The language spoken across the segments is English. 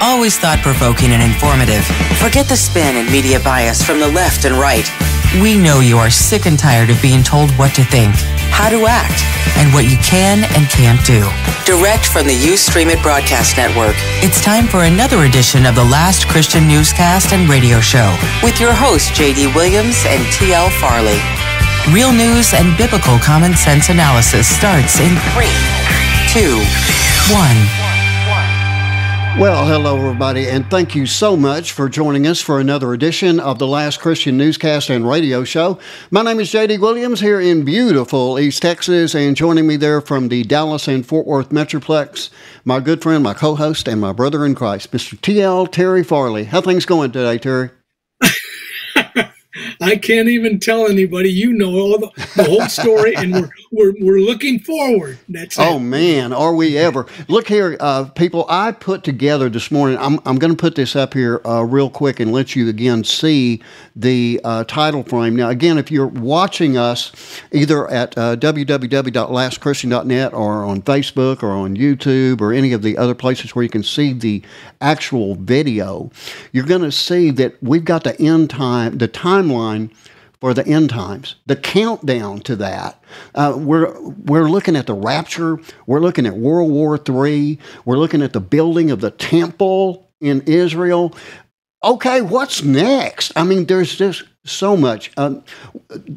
Always thought provoking and informative. Forget the spin and media bias from the left and right. We know you are sick and tired of being told what to think, how to act, and what you can and can't do. Direct from the Ustream It Broadcast Network, it's time for another edition of the Last Christian Newscast and Radio Show with your hosts, J.D. Williams and T.L. Farley. Real news and biblical common sense analysis starts in three, two, one. Well, hello, everybody, and thank you so much for joining us for another edition of the Last Christian Newscast and Radio Show. My name is J.D. Williams here in beautiful East Texas, and joining me there from the Dallas and Fort Worth Metroplex, my good friend, my co host, and my brother in Christ, Mr. T.L. Terry Farley. How things going today, Terry? I can't even tell anybody. You know all the, the whole story, and we're we're we're looking forward. That's oh it. man, are we ever? Look here, uh, people. I put together this morning. I'm I'm going to put this up here uh, real quick and let you again see the uh, title frame. Now, again, if you're watching us either at uh, www.lastchristian.net or on Facebook or on YouTube or any of the other places where you can see the actual video, you're going to see that we've got the end time, the timeline for the end times, the countdown to that. Uh, we're we're looking at the rapture. We're looking at World War III. We're looking at the building of the temple in Israel. Okay, what's next? I mean, there's just so much. Um,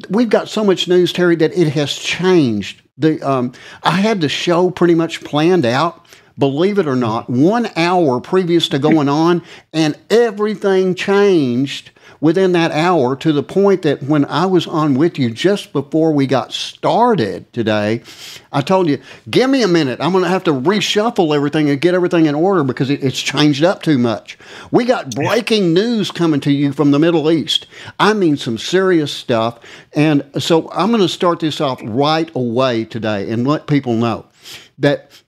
we've got so much news, Terry, that it has changed. The um, I had the show pretty much planned out. Believe it or not, one hour previous to going on, and everything changed within that hour to the point that when I was on with you just before we got started today, I told you, give me a minute. I'm going to have to reshuffle everything and get everything in order because it, it's changed up too much. We got breaking news coming to you from the Middle East. I mean, some serious stuff. And so I'm going to start this off right away today and let people know that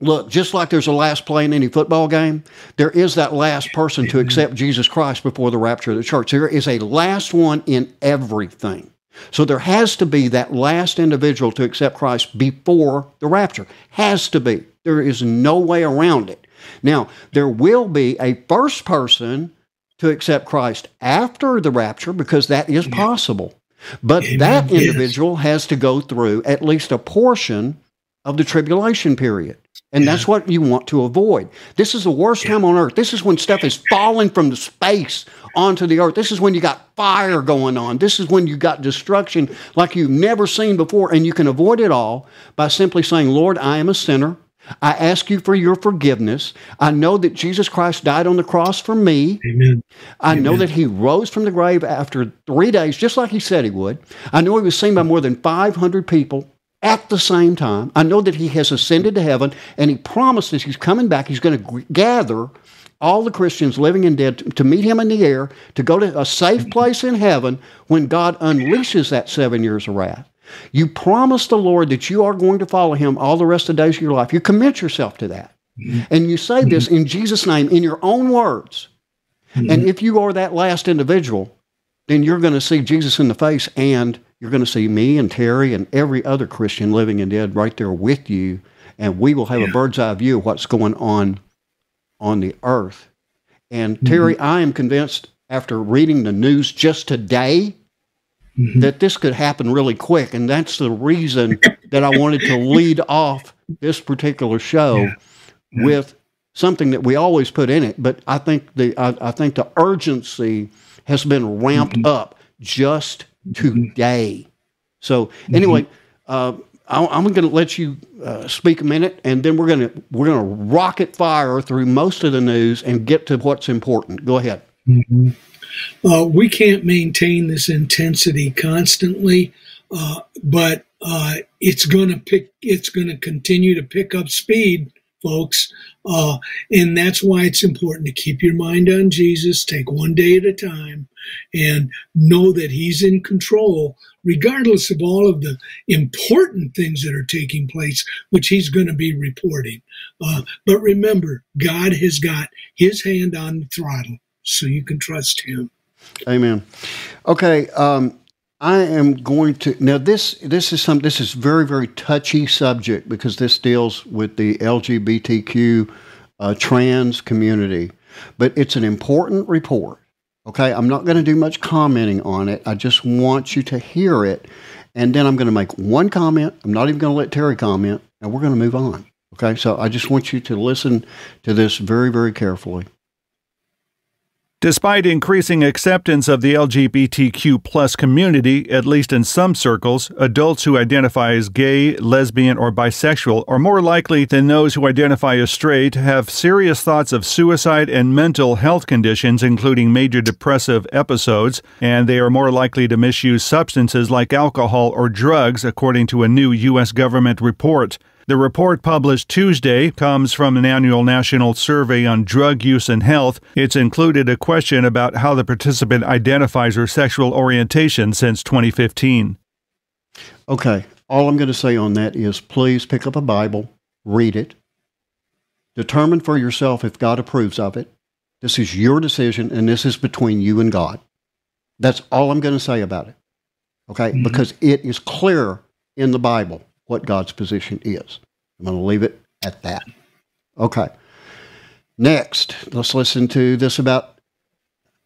Look, just like there's a last play in any football game, there is that last person to accept Jesus Christ before the rapture of the church. There is a last one in everything. So there has to be that last individual to accept Christ before the rapture. Has to be. There is no way around it. Now, there will be a first person to accept Christ after the rapture because that is possible. But Amen. that Yes. individual has to go through at least a portion of the tribulation period. And that's what you want to avoid. This is the worst time on earth. This is when stuff is falling from the space onto the earth. This is when you got fire going on. This is when you got destruction like you've never seen before. And you can avoid it all by simply saying, Lord, I am a sinner. I ask you for your forgiveness. I know that Jesus Christ died on the cross for me. Amen. I know that he rose from the grave after three days, just like he said he would. I know he was seen by more than 500 people at the same time. I know that he has ascended to heaven and he promises he's coming back. He's going to gather all the Christians living and dead to, meet him in the air, to go to a safe place in heaven when God unleashes that seven years of wrath. You promise the Lord that you are going to follow him all the rest of the days of your life. You commit yourself to that. And you say this in Jesus' name in your own words. And if you are that last individual, then you're going to see Jesus in the face and you're going to see me and Terry and every other Christian living and dead right there with you. And we will have a bird's eye view of what's going on on the earth. And mm-hmm. Terry, I am convinced after reading the news just today mm-hmm. that this could happen really quick. And that's the reason that I wanted to lead off this particular show with something that we always put in it. But I think the I, I think the urgency has been ramped mm-hmm. up just today. So anyway, uh, I, I'm going to let you uh, speak a minute, and then we're going to we're going to rocket fire through most of the news and get to what's important. Go ahead. Uh, we can't maintain this intensity constantly, uh, but uh, it's going to pick. It's going to continue to pick up speed, folks, uh, and that's why it's important to keep your mind on Jesus. Take one day at a time, and know that He's in control, regardless of all of the important things that are taking place, which He's going to be reporting. Uh, but remember, God has got His hand on the throttle, so you can trust Him. Amen. Okay, um, I am going to now. This this is some. This is very very touchy subject because this deals with the LGBTQ uh, trans community. But it's an important report. Okay, I'm not going to do much commenting on it. I just want you to hear it. And then I'm going to make one comment. I'm not even going to let Terry comment, and we're going to move on. Okay, so I just want you to listen to this very, very carefully. Despite increasing acceptance of the LGBTQ plus community, at least in some circles, adults who identify as gay, lesbian, or bisexual are more likely than those who identify as straight to have serious thoughts of suicide and mental health conditions, including major depressive episodes, and they are more likely to misuse substances like alcohol or drugs, according to a new U.S. government report. The report published Tuesday comes from an annual national survey on drug use and health. It's included a question about how the participant identifies her sexual orientation since 2015. Okay, all I'm going to say on that is please pick up a Bible, read it, determine for yourself if God approves of it. This is your decision, and this is between you and God. That's all I'm going to say about it. Okay, mm-hmm. because it is clear in the Bible what God's position is. I'm going to leave it at that. Okay. Next, let's listen to this about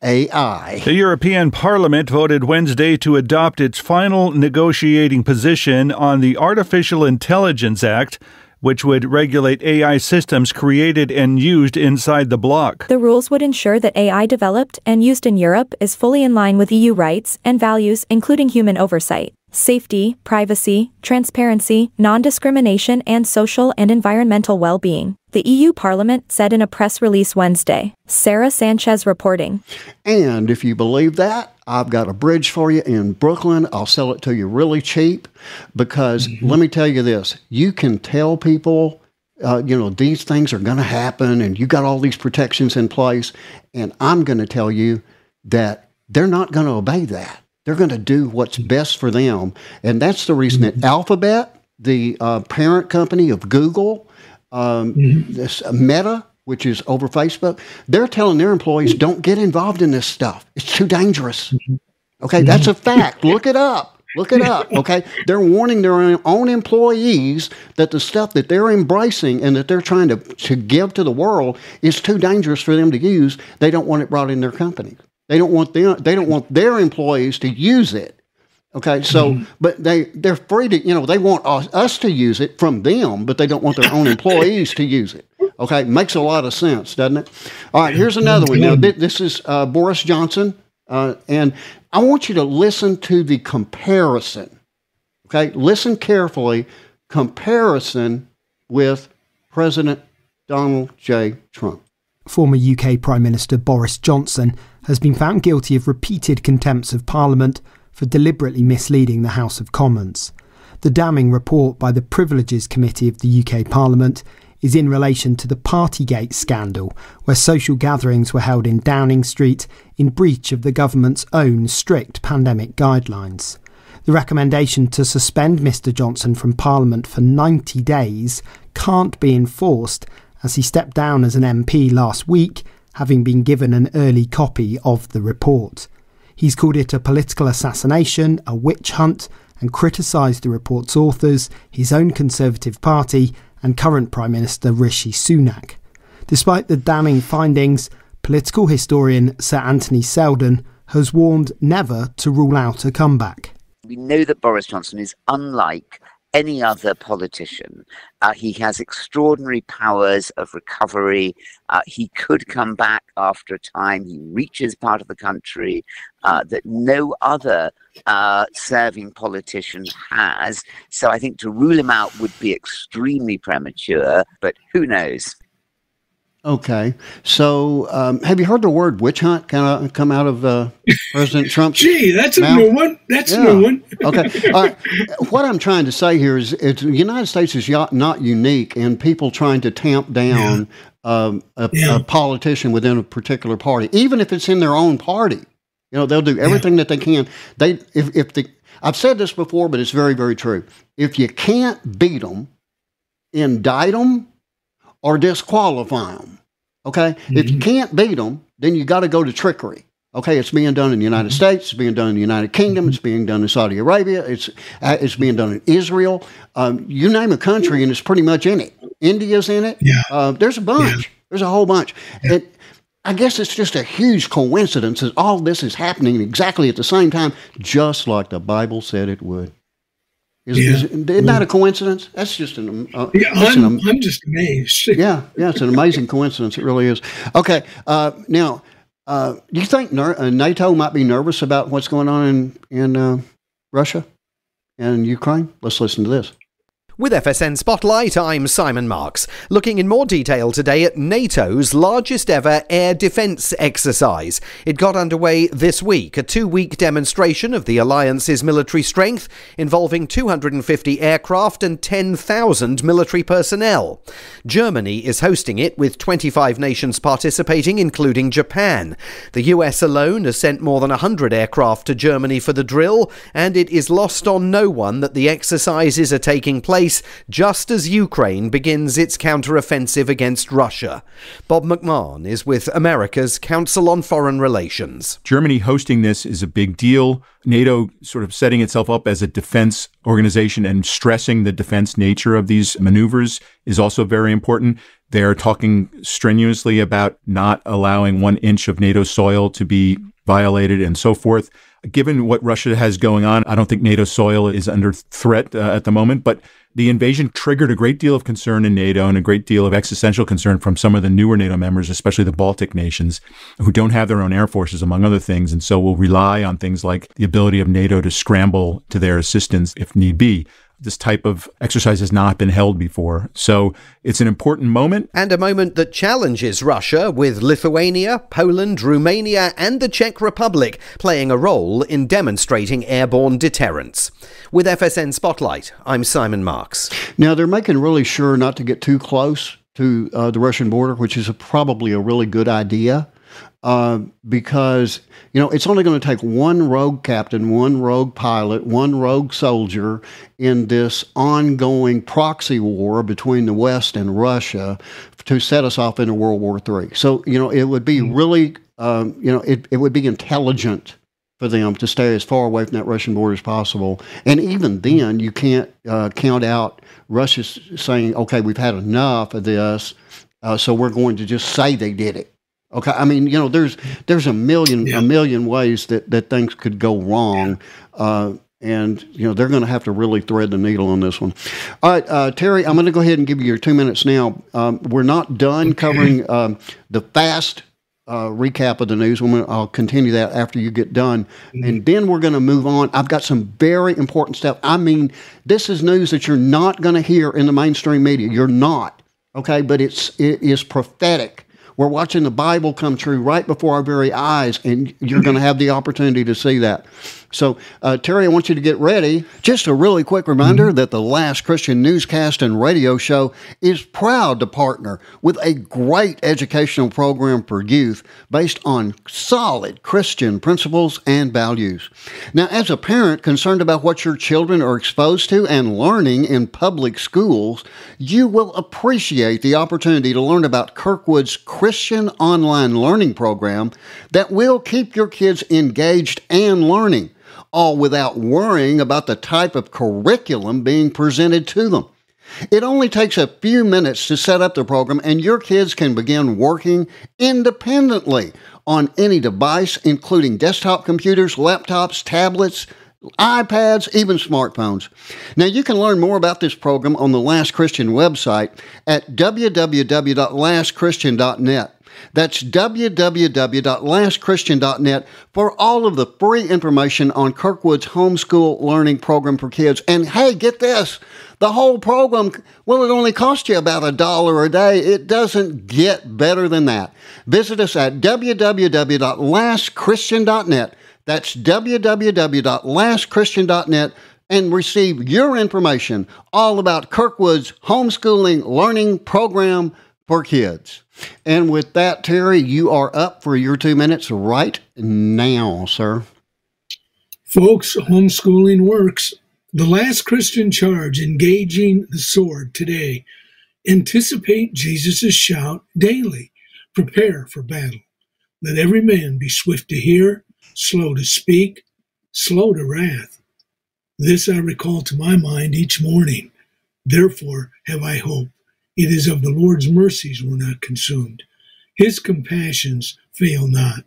AI. The European Parliament voted Wednesday to adopt its final negotiating position on the Artificial Intelligence Act, which would regulate AI systems created and used inside the bloc. The rules would ensure that AI developed and used in Europe is fully in line with EU rights and values, including human oversight safety, privacy, transparency, non discrimination, and social and environmental well being. The EU Parliament said in a press release Wednesday. Sarah Sanchez reporting. And if you believe that, I've got a bridge for you in Brooklyn. I'll sell it to you really cheap because mm-hmm. let me tell you this you can tell people. Uh, you know, these things are going to happen, and you got all these protections in place. And I'm going to tell you that they're not going to obey that they're going to do what's best for them. And that's the reason that Alphabet, the uh, parent company of Google, um, mm-hmm. this uh, Meta, which is over Facebook, they're telling their employees don't get involved in this stuff. It's too dangerous. Mm-hmm. Okay, mm-hmm. that's a fact. Look it up. Look it up. Okay, they're warning their own employees that the stuff that they're embracing and that they're trying to, to give to the world is too dangerous for them to use. They don't want it brought in their company. They don't want them. They don't want their employees to use it. Okay, so mm-hmm. but they they're free to you know they want us, us, to use it from them, but they don't want their own employees to use it. Okay, makes a lot of sense, doesn't it? All right, here's another one. Now this is uh, Boris Johnson, uh, and I want you to listen to the comparison. Okay, listen carefully. Comparison with President Donald J. Trump. Former UK Prime Minister Boris Johnson has been found guilty of repeated contempts of Parliament for deliberately misleading the House of Commons. The damning report by the Privileges Committee of the UK Parliament is in relation to the Partygate scandal, where social gatherings were held in Downing Street in breach of the government's own strict pandemic guidelines. The recommendation to suspend Mr Johnson from Parliament for 90 days can't be enforced as he stepped down as an MP last week having been given an early copy of the report. He's called it a political assassination, a witch hunt, and criticised the report's authors, his own Conservative Party, and current Prime Minister Rishi Sunak. Despite the damning findings, political historian Sir Anthony Seldon has warned never to rule out a comeback. We know that Boris Johnson is unlike any other politician. Uh, he has extraordinary powers of recovery. Uh, he could come back after a time. He reaches part of the country uh, that no other uh, serving politician has. So I think to rule him out would be extremely premature, but who knows? Okay, so um, have you heard the word witch hunt kind of come out of uh, President Trump's? Gee, that's a new one. That's yeah. a new one. okay, what I'm trying to say here is, the United States is not unique in people trying to tamp down yeah. um, a, yeah. a, politician within a particular party, even if it's in their own party. You know, they'll do everything that they can. They, if, if the, I've said this before, but it's very, very true. If you can't beat them, indict them or disqualify them. Okay? Mm-hmm. If you mm-hmm. can't beat them, then you got to go to trickery. Okay, it's being done in the United mm-hmm. States. It's being done in the United Kingdom. It's being done in Saudi Arabia. It's uh, it's being done in Israel. Um, you name a country, and it's pretty much in it. India's in it. Yeah. Uh, there's a bunch. Yeah. There's a whole bunch. It, I guess it's just a huge coincidence that all this is happening exactly at the same time, just like the Bible said it would. Is, yeah. is, isn't that a coincidence? That's just an. Uh, yeah, I'm, an, I'm just amazed. yeah, yeah, it's an amazing coincidence. It really is. Okay, uh, now, uh, do you think ner- uh, NATO might be nervous about what's going on in in uh, Russia and Ukraine? Let's listen to this. With FSN Spotlight, I'm Simon Marks, looking in more detail today at NATO's largest ever air defence exercise. It got underway this week, a two week demonstration of the alliance's military strength involving 250 aircraft and 10,000 military personnel. Germany is hosting it with 25 nations participating, including Japan. The US alone has sent more than 100 aircraft to Germany for the drill, and it is lost on no one that the exercises are taking place place just as Ukraine begins its counteroffensive against Russia. Bob McMahon is with America's Council on Foreign Relations. Germany hosting this is a big deal. NATO sort of setting itself up as a defense organization and stressing the defense nature of these maneuvers is also very important. They're talking strenuously about not allowing one inch of NATO soil to be violated and so forth. Given what Russia has going on, I don't think NATO soil is under threat uh, at the moment, but the invasion triggered a great deal of concern in NATO and a great deal of existential concern from some of the newer NATO members, especially the Baltic nations, who don't have their own air forces, among other things, and so will rely on things like the ability of NATO to scramble to their assistance if need be this type of exercise has not been held before. So it's an important moment. And a moment that challenges Russia, with Lithuania, Poland, Romania, and the Czech Republic playing a role in demonstrating airborne deterrence. With FSN Spotlight, I'm Simon Marks. Now, they're making really sure not to get too close to uh, the Russian border, which is a, probably a really good idea. Uh, because you know it's only going to take one rogue captain, one rogue pilot, one rogue soldier in this ongoing proxy war between the West and Russia to set us off into World War III. So you know it would be mm-hmm. really um, you know it, it would be intelligent for them to stay as far away from that Russian border as possible. And even then, you can't uh, count out Russia saying, "Okay, we've had enough of this." Uh, so we're going to just say they did it. Okay, I mean, you know, there's there's a million yeah. a million ways that that things could go wrong. Uh, and you know they're going to have to really thread the needle on this one. All right, uh, Terry, I'm going to go ahead and give you your two minutes now. Um, we're not done okay. covering um, the fast uh, recap of the news. Gonna, I'll continue that after you get done, mm-hmm. and then we're going to move on. I've got some very important stuff. I mean, this is news that you're not going to hear in the mainstream media. You're not okay, but it's it is prophetic we're watching the Bible come true right before our very eyes, and you're going to have the opportunity to see that. So, uh, Terry, I want you to get ready. Just a really quick reminder mm-hmm. that the Last Christian newscast and radio show is proud to partner with a great educational program for youth based on solid Christian principles and values. Now, as a parent concerned about what your children are exposed to and learning in public schools, you will appreciate the opportunity to learn about Kirkwood's Christian online learning program that will keep your kids engaged and learning all without worrying about the type of curriculum being presented to them. It only takes a few minutes to set up the program, and your kids can begin working independently on any device, including desktop computers, laptops, tablets, iPads, even smartphones. Now, you can learn more about this program on the Last Christian website at www.lastchristian.net. That's www.lastchristian.net for all of the free information on Kirkwood's homeschool learning program for kids. And hey, get this the whole program, well, it only costs you about a dollar a day. It doesn't get better than that. Visit us at www.lastchristian.net. That's www.lastchristian.net and receive your information all about Kirkwood's homeschooling learning program for kids. And with that, Terry, you are up for your two minutes right now, sir. Folks, homeschooling works. The last Christian charge, engaging the sword today. Anticipate Jesus' shout daily. Prepare for battle. Let every man be swift to hear, slow to speak, slow to wrath. This I recall to my mind each morning. Therefore have I hope. It is of the Lord's mercies we're not consumed. His compassions fail not,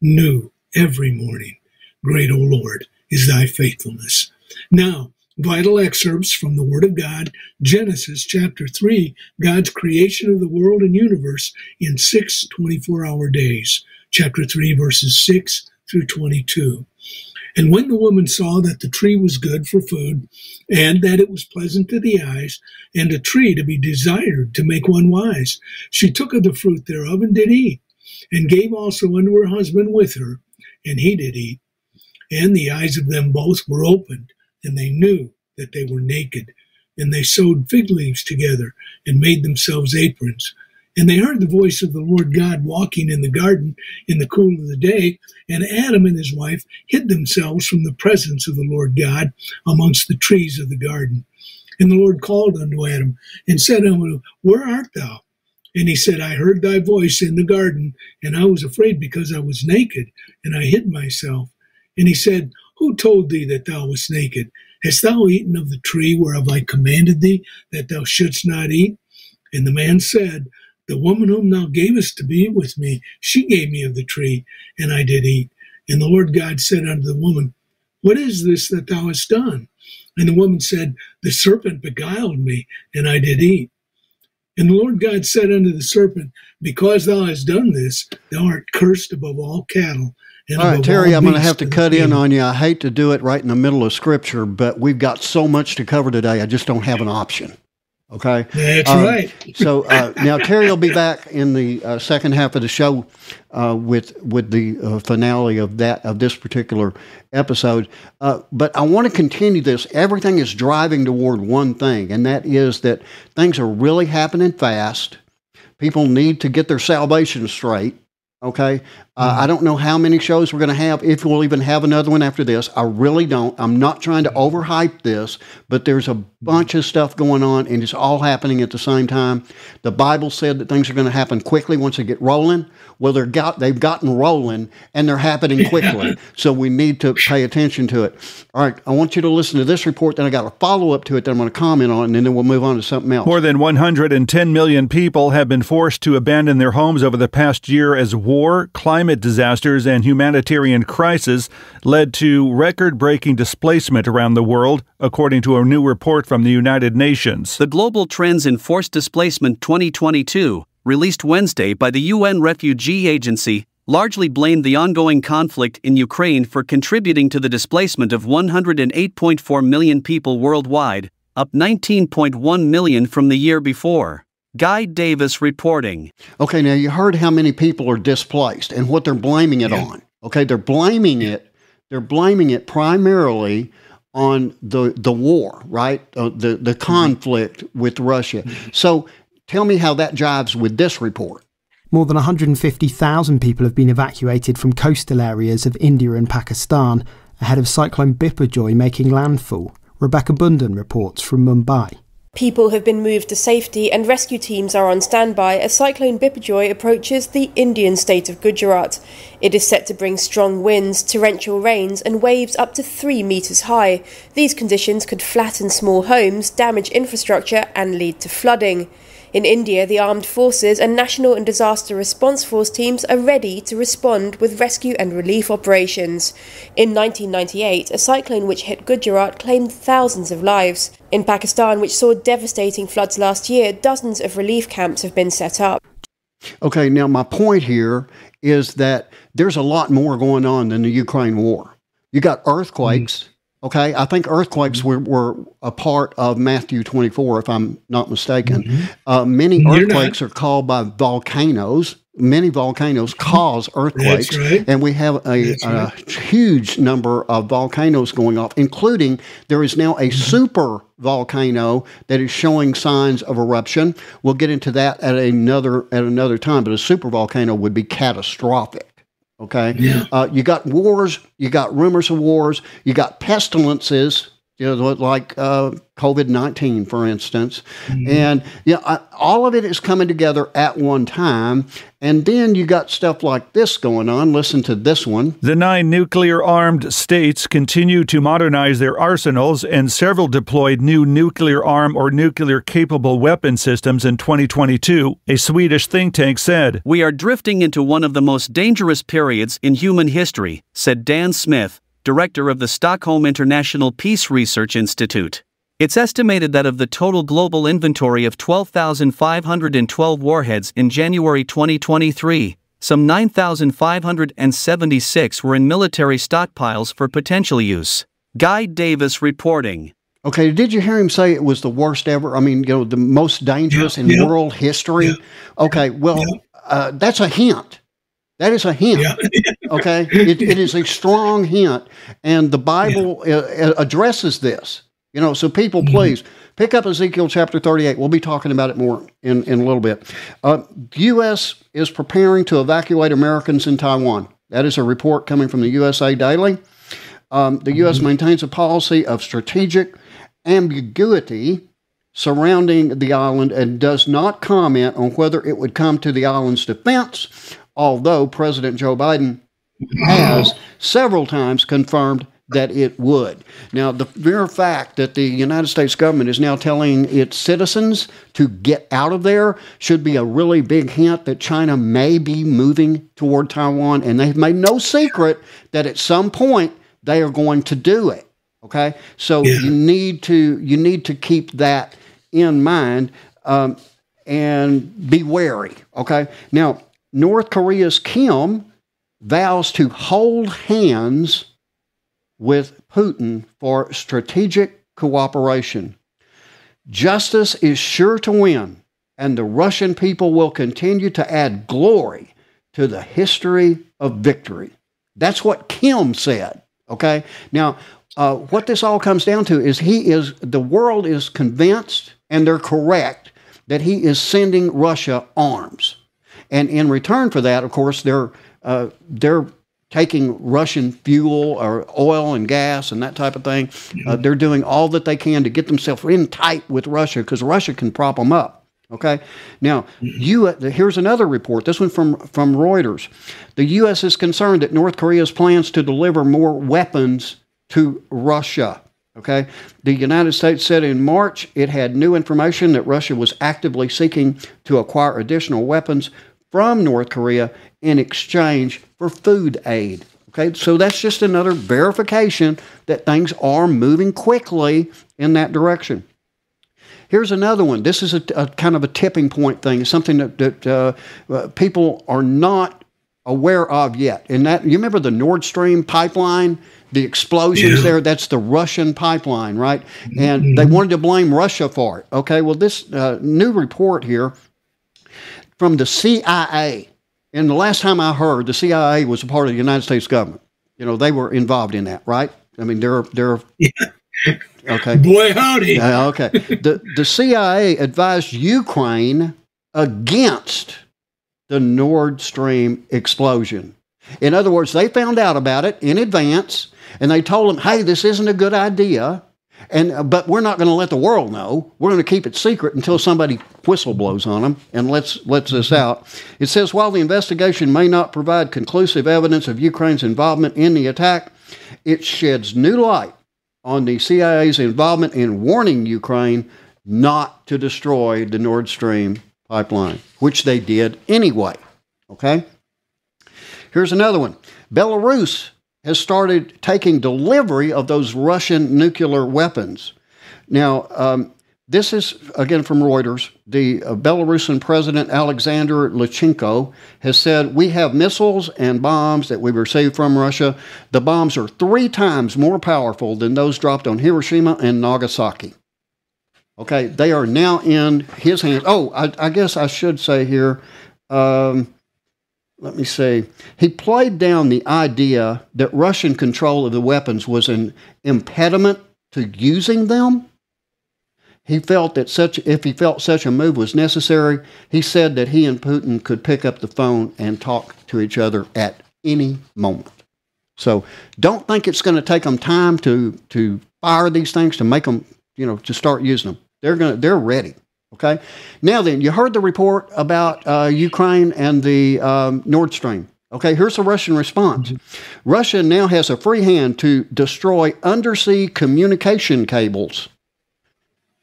new every morning. Great, O Lord, is thy faithfulness. Now, vital excerpts from the Word of God, Genesis chapter 3, God's creation of the world and universe in six 24 hour days. Chapter 3, verses 6 through 22. And when the woman saw that the tree was good for food, and that it was pleasant to the eyes, and a tree to be desired to make one wise, she took of the fruit thereof and did eat, and gave also unto her husband with her, and he did eat. And the eyes of them both were opened, and they knew that they were naked. And they sewed fig leaves together, and made themselves aprons. And they heard the voice of the Lord God walking in the garden in the cool of the day. And Adam and his wife hid themselves from the presence of the Lord God amongst the trees of the garden. And the Lord called unto Adam and said unto him, Where art thou? And he said, I heard thy voice in the garden, and I was afraid because I was naked, and I hid myself. And he said, Who told thee that thou wast naked? Hast thou eaten of the tree whereof I commanded thee that thou shouldst not eat? And the man said, the woman whom thou gavest to be with me, she gave me of the tree, and I did eat. And the Lord God said unto the woman, What is this that thou hast done? And the woman said, The serpent beguiled me, and I did eat. And the Lord God said unto the serpent, Because thou hast done this, thou art cursed above all cattle. all right, Terry, I'm going to have to cut in on you. I hate to do it right in the middle of scripture, but we've got so much to cover today. I just don't have an option. Okay, that's um, right. so uh, now Terry will be back in the uh, second half of the show uh, with with the uh, finale of that of this particular episode. Uh, but I want to continue this. Everything is driving toward one thing, and that is that things are really happening fast. People need to get their salvation straight. Okay. Uh, I don't know how many shows we're going to have, if we'll even have another one after this. I really don't. I'm not trying to overhype this, but there's a bunch of stuff going on and it's all happening at the same time. The Bible said that things are going to happen quickly once they get rolling. Well, they're got, they've gotten rolling and they're happening quickly. so we need to pay attention to it. All right. I want you to listen to this report. Then I got a follow up to it that I'm going to comment on, and then we'll move on to something else. More than 110 million people have been forced to abandon their homes over the past year as war, climate disasters, and humanitarian crisis led to record breaking displacement around the world, according to a new report from the United Nations. The Global Trends in Forced Displacement 2022, released Wednesday by the UN Refugee Agency, largely blamed the ongoing conflict in Ukraine for contributing to the displacement of 108.4 million people worldwide, up 19.1 million from the year before. Guy Davis reporting. Okay, now you heard how many people are displaced and what they're blaming it yeah. on. Okay, they're blaming it. They're blaming it primarily on the the war, right? Uh, the the mm-hmm. conflict with Russia. So, tell me how that jives with this report. More than 150,000 people have been evacuated from coastal areas of India and Pakistan ahead of Cyclone Biparjoy making landfall. Rebecca Bunden reports from Mumbai. People have been moved to safety and rescue teams are on standby as Cyclone Biparjoy approaches the Indian state of Gujarat. It is set to bring strong winds, torrential rains, and waves up to 3 metres high. These conditions could flatten small homes, damage infrastructure, and lead to flooding. In India, the armed forces and national and disaster response force teams are ready to respond with rescue and relief operations. In 1998, a cyclone which hit Gujarat claimed thousands of lives. In Pakistan, which saw devastating floods last year, dozens of relief camps have been set up. Okay, now my point here is that there's a lot more going on than the Ukraine war. You got earthquakes, Okay, I think earthquakes mm-hmm. were, were a part of Matthew 24, if I'm not mistaken. Mm-hmm. Uh, many You're earthquakes not. are called by volcanoes. Many volcanoes cause earthquakes, right. and we have a, a right. huge number of volcanoes going off, including there is now a mm-hmm. super volcano that is showing signs of eruption. We'll get into that at another at another time, but a super volcano would be catastrophic. Okay. Yeah. Uh, you got wars. You got rumors of wars. You got pestilences. You know, like uh, COVID 19, for instance. Mm-hmm. And you know, I, all of it is coming together at one time. And then you got stuff like this going on. Listen to this one. The nine nuclear armed states continue to modernize their arsenals, and several deployed new nuclear arm or nuclear capable weapon systems in 2022, a Swedish think tank said. We are drifting into one of the most dangerous periods in human history, said Dan Smith, director of the Stockholm International Peace Research Institute. It's estimated that of the total global inventory of 12,512 warheads in January 2023, some 9,576 were in military stockpiles for potential use. Guy Davis reporting. Okay, did you hear him say it was the worst ever? I mean, you know, the most dangerous Yeah, in yeah. world history? Yeah. Okay, well, Yeah. uh, that's a hint. That is a hint. Yeah. Okay, it, it is a strong hint, and the Bible uh, uh, addresses this. You know, so people, Mm-hmm. please pick up Ezekiel chapter thirty-eight. We'll be talking about it more in, in a little bit. Uh, the U.S. is preparing to evacuate Americans in Taiwan. That is a report coming from the USA Daily. Um, the U.S. maintains a policy of strategic ambiguity surrounding the island and does not comment on whether it would come to the island's defense, although President Joe Biden has several times confirmed that it would. Now, the mere fact that the United States government is now telling its citizens to get out of there should be a really big hint that China may be moving toward Taiwan, and they've made no secret that at some point they are going to do it. Okay, so Yeah. you need to you need to keep that in mind um, and be wary. Okay, now North Korea's Kim vows to hold hands with Putin for strategic cooperation. Justice is sure to win, and the Russian people will continue to add glory to the history of victory. That's what Kim said. Okay. Now, uh, what this all comes down to is he is the world is convinced, and they're correct that he is sending Russia arms, and in return for that, of course, they're uh, they're taking Russian fuel or oil and gas and that type of thing. Uh, they're doing all that they can to get themselves in tight with Russia because Russia can prop them up. Okay. Now, you here's another report. This one from from Reuters. The U.S. is concerned that North Korea's plans to deliver more weapons to Russia. Okay. The United States said in March it had new information that Russia was actively seeking to acquire additional weapons from North Korea in exchange for food aid. Okay, so that's just another verification that things are moving quickly in that direction. Here's another one. This is a, a kind of a tipping point thing, something that, that uh, uh, people are not aware of yet. And that you remember the Nord Stream pipeline, the explosions Yeah. there. That's the Russian pipeline, right? And they wanted to blame Russia for it. Okay, well, this uh, new report here from the CIA. And the last time I heard, the CIA was a part of the United States government. You know, they were involved in that, right? I mean, they're they're okay. Boy, howdy. Uh, okay. The the CIA advised Ukraine against the Nord Stream explosion. In other words, they found out about it in advance and they told them, "Hey, this isn't a good idea." And uh, but we're not going to let the world know. We're going to keep it secret until somebody whistle blows on them and lets lets us out. It says while the investigation may not provide conclusive evidence of Ukraine's involvement in the attack, it sheds new light on the CIA's involvement in warning Ukraine not to destroy the Nord Stream pipeline, which they did anyway. Okay? Here's another one Belarus has started taking delivery of those Russian nuclear weapons. Now, um, this is again from Reuters. The uh, Belarusian President Alexander Lukashenko has said, We have missiles and bombs that we received from Russia. The bombs are three times more powerful than those dropped on Hiroshima and Nagasaki. Okay, they are now in his hands. Oh, I, I guess I should say here. Um, let me see. He played down the idea that Russian control of the weapons was an impediment to using them. He felt that such if he felt such a move was necessary, he said that he and Putin could pick up the phone and talk to each other at any moment. So don't think it's going to take them time to to fire these things to make them, you know, to start using them. They're going to they're ready. Okay. Now then, you heard the report about uh, Ukraine and the um, Nord Stream. Okay, here's the Russian response. Russia now has a free hand to destroy undersea communication cables.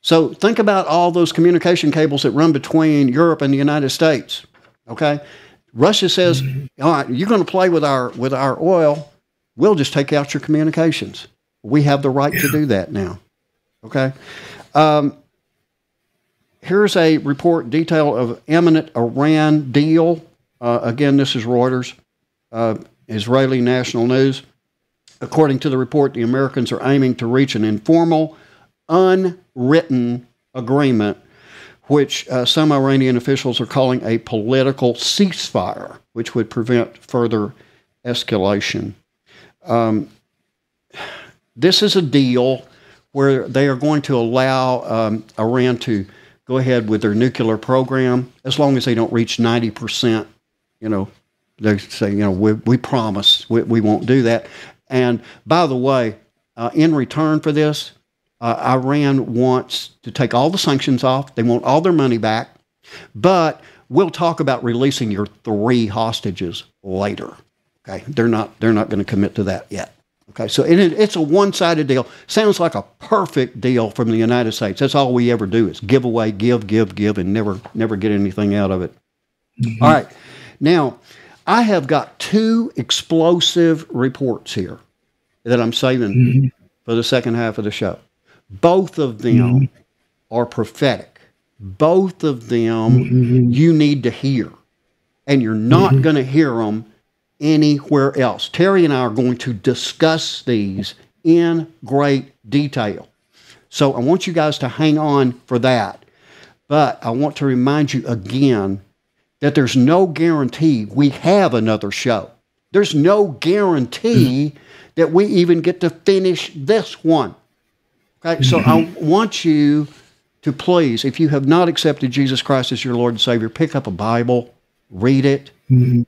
So think about all those communication cables that run between Europe and the United States. Okay, Russia says, "All right, you're going to play with our with our oil. We'll just take out your communications. We have the right to do that now." Okay. Um, here's a report detail of imminent Iran deal. Uh, again, this is Reuters, uh, Israeli national news. According to the report, the Americans are aiming to reach an informal, unwritten agreement, which uh, some Iranian officials are calling a political ceasefire, which would prevent further escalation. Um, this is a deal where they are going to allow um, Iran to go ahead with their nuclear program as long as they don't reach 90%. You know, they say, you know, we, we promise we, we won't do that. And by the way, uh, in return for this, uh, Iran wants to take all the sanctions off. They want all their money back. But we'll talk about releasing your three hostages later. Okay, they're not they're not going to commit to that yet. Okay, so it, it's a one-sided deal. Sounds like a perfect deal from the United States. That's all we ever do is give away, give, give, give, and never never get anything out of it. Mm-hmm. All right, now I have got two explosive reports here that I'm saving mm-hmm. for the second half of the show. Both of them mm-hmm. are prophetic. Both of them mm-hmm. you need to hear, and you're not mm-hmm. going to hear them anywhere else. Terry and I are going to discuss these in great detail. So I want you guys to hang on for that. But I want to remind you again that there's no guarantee we have another show. There's no guarantee that we even get to finish this one. Okay, so I want you to please, if you have not accepted Jesus Christ as your Lord and Savior, pick up a Bible, read it, mm-hmm.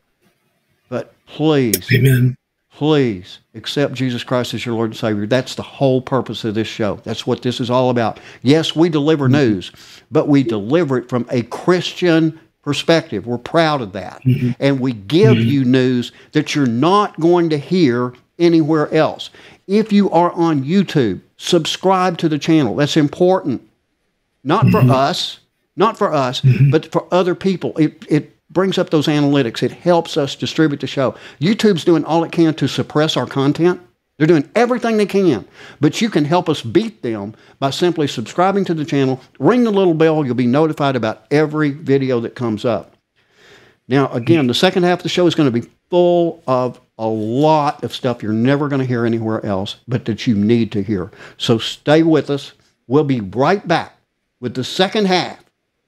Please. Amen. Please accept Jesus Christ as your Lord and Savior. That's the whole purpose of this show. That's what this is all about. Yes, we deliver mm-hmm. news, but we deliver it from a Christian perspective. We're proud of that. Mm-hmm. And we give mm-hmm. you news that you're not going to hear anywhere else. If you are on YouTube, subscribe to the channel. That's important. Not for mm-hmm. us, not for us, mm-hmm. but for other people. It, it brings up those analytics. It helps us distribute the show. YouTube's doing all it can to suppress our content. They're doing everything they can, but you can help us beat them by simply subscribing to the channel, ring the little bell. You'll be notified about every video that comes up. Now, again, the second half of the show is going to be full of a lot of stuff you're never going to hear anywhere else, but that you need to hear. So stay with us. We'll be right back with the second half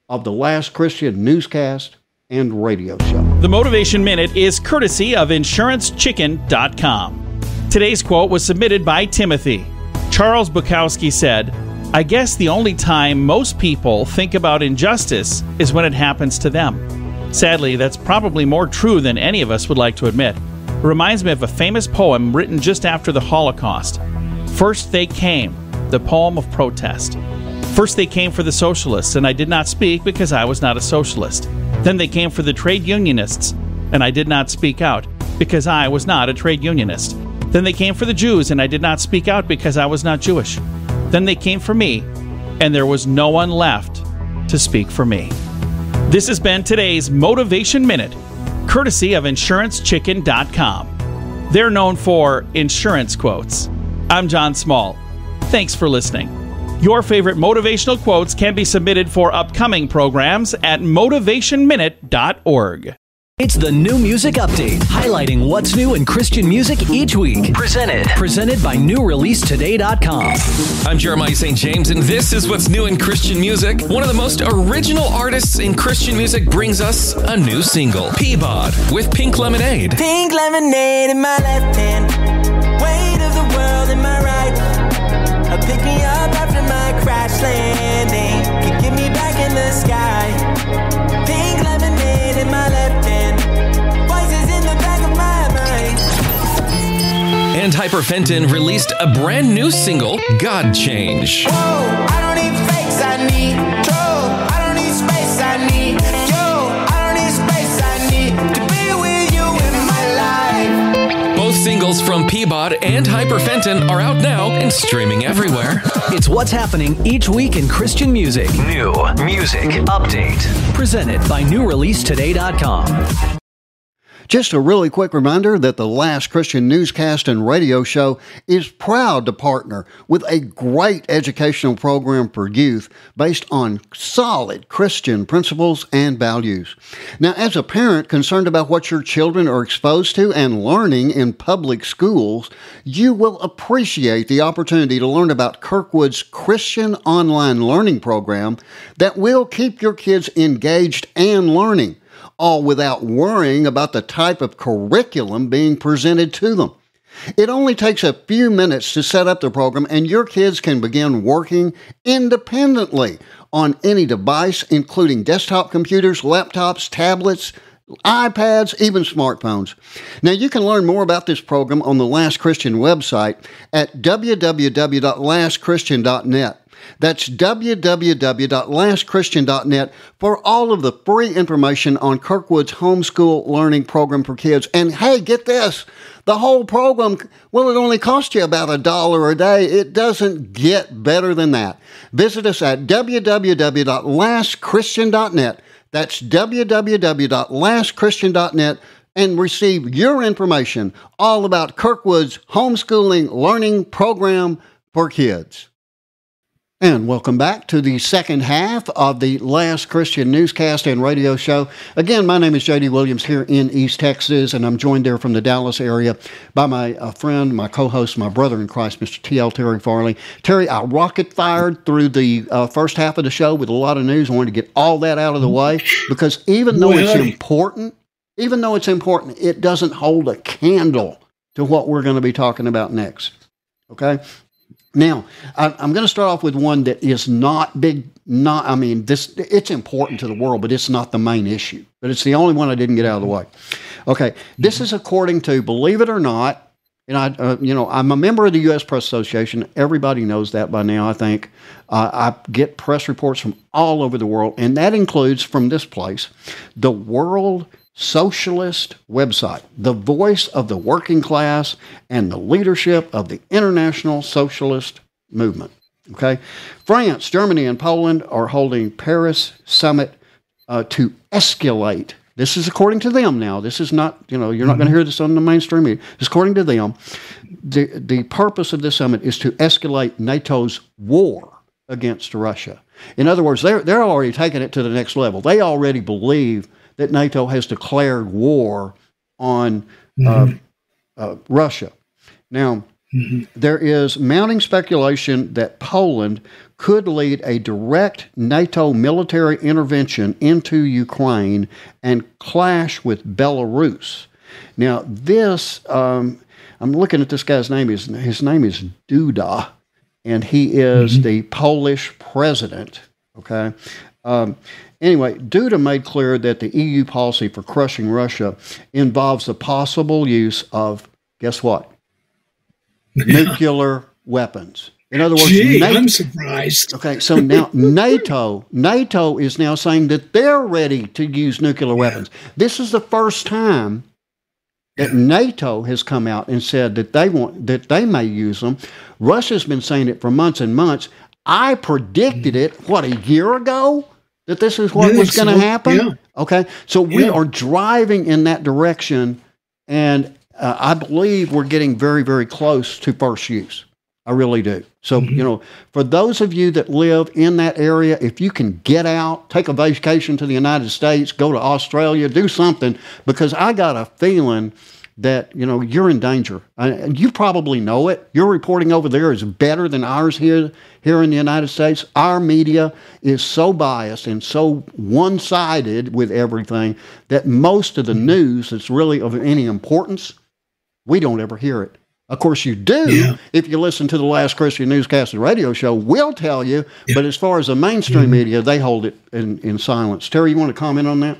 of the Last Christian newscast and radio show. The Motivation Minute is courtesy of InsuranceChicken.com. Today's quote was submitted by Timothy. Charles Bukowski said, I guess the only time most people think about injustice is when it happens to them. Sadly, that's probably more true than any of us would like to admit. It reminds me of a famous poem written just after the Holocaust. First They Came, the poem of protest. First they came for the socialists, and I did not speak because I was not a socialist. Then they came for the trade unionists, and I did not speak out because I was not a trade unionist. Then they came for the Jews, and I did not speak out because I was not Jewish. Then they came for me, and there was no one left to speak for me. This has been today's Motivation Minute, courtesy of InsuranceChicken.com. They're known for insurance quotes. I'm John Small. Thanks for listening. Your favorite motivational quotes can be submitted for upcoming programs at motivationminute.org. It's the new music update, highlighting what's new in Christian music each week. Presented, presented by newreleasetoday.com. I'm Jeremiah St. James, and this is what's new in Christian music. One of the most original artists in Christian music brings us a new single, Peabod, with Pink Lemonade. Pink lemonade in my left hand, weight of the world in my right. Pick me up crash landing can get me back in the sky. Pink lemonade in my left hand, voices in the back of my mind. And Hyperfenton released a brand new single, God Change. Whoa, singles from Peabod and Hyperfenton are out now and streaming everywhere. It's what's happening each week in Christian music. New music update. Presented by newreleasetoday.com. Just a really quick reminder that the Last Christian Newscast and Radio Show is proud to partner with a great educational program for youth based on solid Christian principles and values. Now, as a parent concerned about what your children are exposed to and learning in public schools, you will appreciate the opportunity to learn about Kirkwood's Christian online learning program that will keep your kids engaged and learning all without worrying about the type of curriculum being presented to them. It only takes a few minutes to set up the program, and your kids can begin working independently on any device, including desktop computers, laptops, tablets, iPads, even smartphones. Now, you can learn more about this program on the Last Christian website at www.lastchristian.net. That's www.lastchristian.net for all of the free information on Kirkwood's homeschool learning program for kids. And hey, get this the whole program, well, it only costs you about a dollar a day. It doesn't get better than that. Visit us at www.lastchristian.net. That's www.lastchristian.net and receive your information all about Kirkwood's homeschooling learning program for kids. And welcome back to the second half of the Last Christian Newscast and Radio Show. Again, my name is J.D. Williams here in East Texas, and I'm joined there from the Dallas area by my uh, friend, my co host, my brother in Christ, Mr. T.L. Terry Farley. Terry, I rocket fired through the uh, first half of the show with a lot of news. I wanted to get all that out of the way because even though it's important, even though it's important, it doesn't hold a candle to what we're going to be talking about next. Okay? Now, I'm going to start off with one that is not big. Not, I mean, this it's important to the world, but it's not the main issue. But it's the only one I didn't get out of the way. Okay, this is according to, believe it or not, and I, uh, you know, I'm a member of the U.S. Press Association. Everybody knows that by now. I think uh, I get press reports from all over the world, and that includes from this place, the World socialist website, the voice of the working class and the leadership of the international socialist movement. Okay, France, Germany, and Poland are holding Paris summit uh, to escalate. This is according to them now. This is not, you know, you're not going to hear this on the mainstream media. It's according to them. The, the purpose of this summit is to escalate NATO's war against Russia. In other words, they're, they're already taking it to the next level. They already believe that NATO has declared war on uh, mm-hmm. uh, Russia. Now, mm-hmm. there is mounting speculation that Poland could lead a direct NATO military intervention into Ukraine and clash with Belarus. Now, this, um, I'm looking at this guy's name. His, his name is Duda, and he is mm-hmm. the Polish president. Okay. Um, Anyway, Duda made clear that the EU policy for crushing Russia involves the possible use of, guess what? Yeah. Nuclear weapons. In other words, Gee, NATO, I'm surprised. Okay, so now NATO, NATO is now saying that they're ready to use nuclear weapons. This is the first time that yeah. NATO has come out and said that they want that they may use them. Russia's been saying it for months and months. I predicted mm. it what a year ago that this is what was going to happen? Yeah. Okay. So we are driving in that direction, and uh, I believe we're getting very, very close to first use. I really do. So, mm-hmm. you know, for those of you that live in that area, if you can get out, take a vacation to the United States, go to Australia, do something, because I got a feeling that you know you're in danger. Uh, you probably know it. Your reporting over there is better than ours here here in the United States. Our media is so biased and so one-sided with everything that most of the news that's really of any importance, we don't ever hear it. Of course, you do yeah. if you listen to the last Christian Newscast and Radio Show. We'll tell you, yeah. but as far as the mainstream mm-hmm. media, they hold it in, in silence. Terry, you want to comment on that?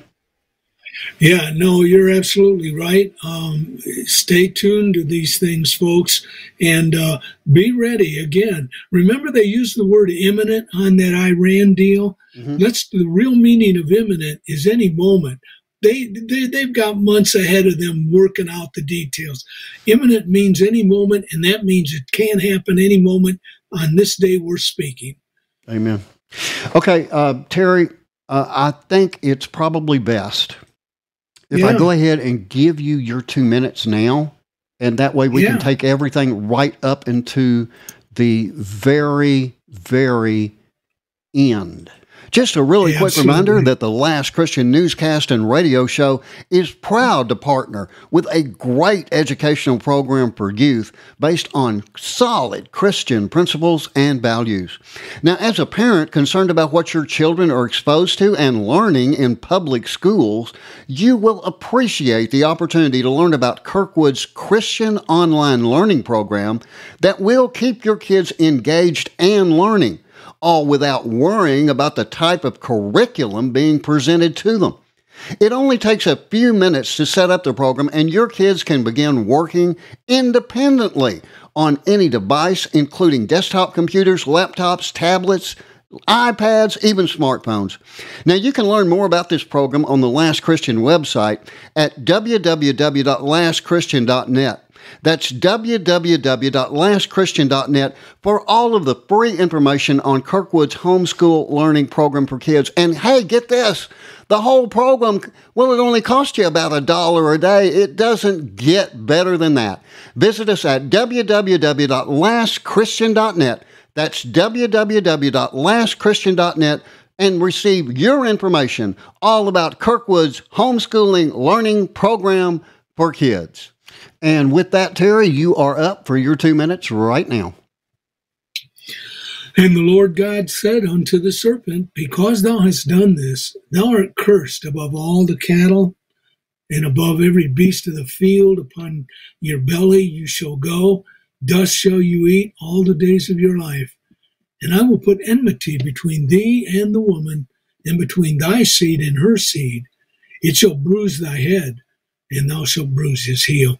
Yeah, no, you're absolutely right. Um, stay tuned to these things, folks, and uh, be ready. Again, remember they used the word imminent on that Iran deal. Mm-hmm. That's the real meaning of imminent is any moment. They, they they've got months ahead of them working out the details. Imminent means any moment, and that means it can happen any moment on this day we're speaking. Amen. Okay, uh, Terry, uh, I think it's probably best if yeah. I go ahead and give you your two minutes now, and that way we yeah. can take everything right up into the very, very end. Just a really quick reminder that the Last Christian Newscast and Radio Show is proud to partner with a great educational program for youth based on solid Christian principles and values. Now, as a parent concerned about what your children are exposed to and learning in public schools, you will appreciate the opportunity to learn about Kirkwood's Christian online learning program that will keep your kids engaged and learning all without worrying about the type of curriculum being presented to them. It only takes a few minutes to set up the program, and your kids can begin working independently on any device, including desktop computers, laptops, tablets, iPads, even smartphones. Now, you can learn more about this program on the Last Christian website at www.lastchristian.net. That's www.lastchristian.net for all of the free information on Kirkwood's homeschool learning program for kids. And hey, get this the whole program, well, it only costs you about a dollar a day. It doesn't get better than that. Visit us at www.lastchristian.net. That's www.lastchristian.net and receive your information all about Kirkwood's homeschooling learning program for kids. And with that, Terry, you are up for your two minutes right now. And the Lord God said unto the serpent, Because thou hast done this, thou art cursed above all the cattle and above every beast of the field. Upon your belly you shall go, dust shall you eat all the days of your life. And I will put enmity between thee and the woman, and between thy seed and her seed. It shall bruise thy head, and thou shalt bruise his heel.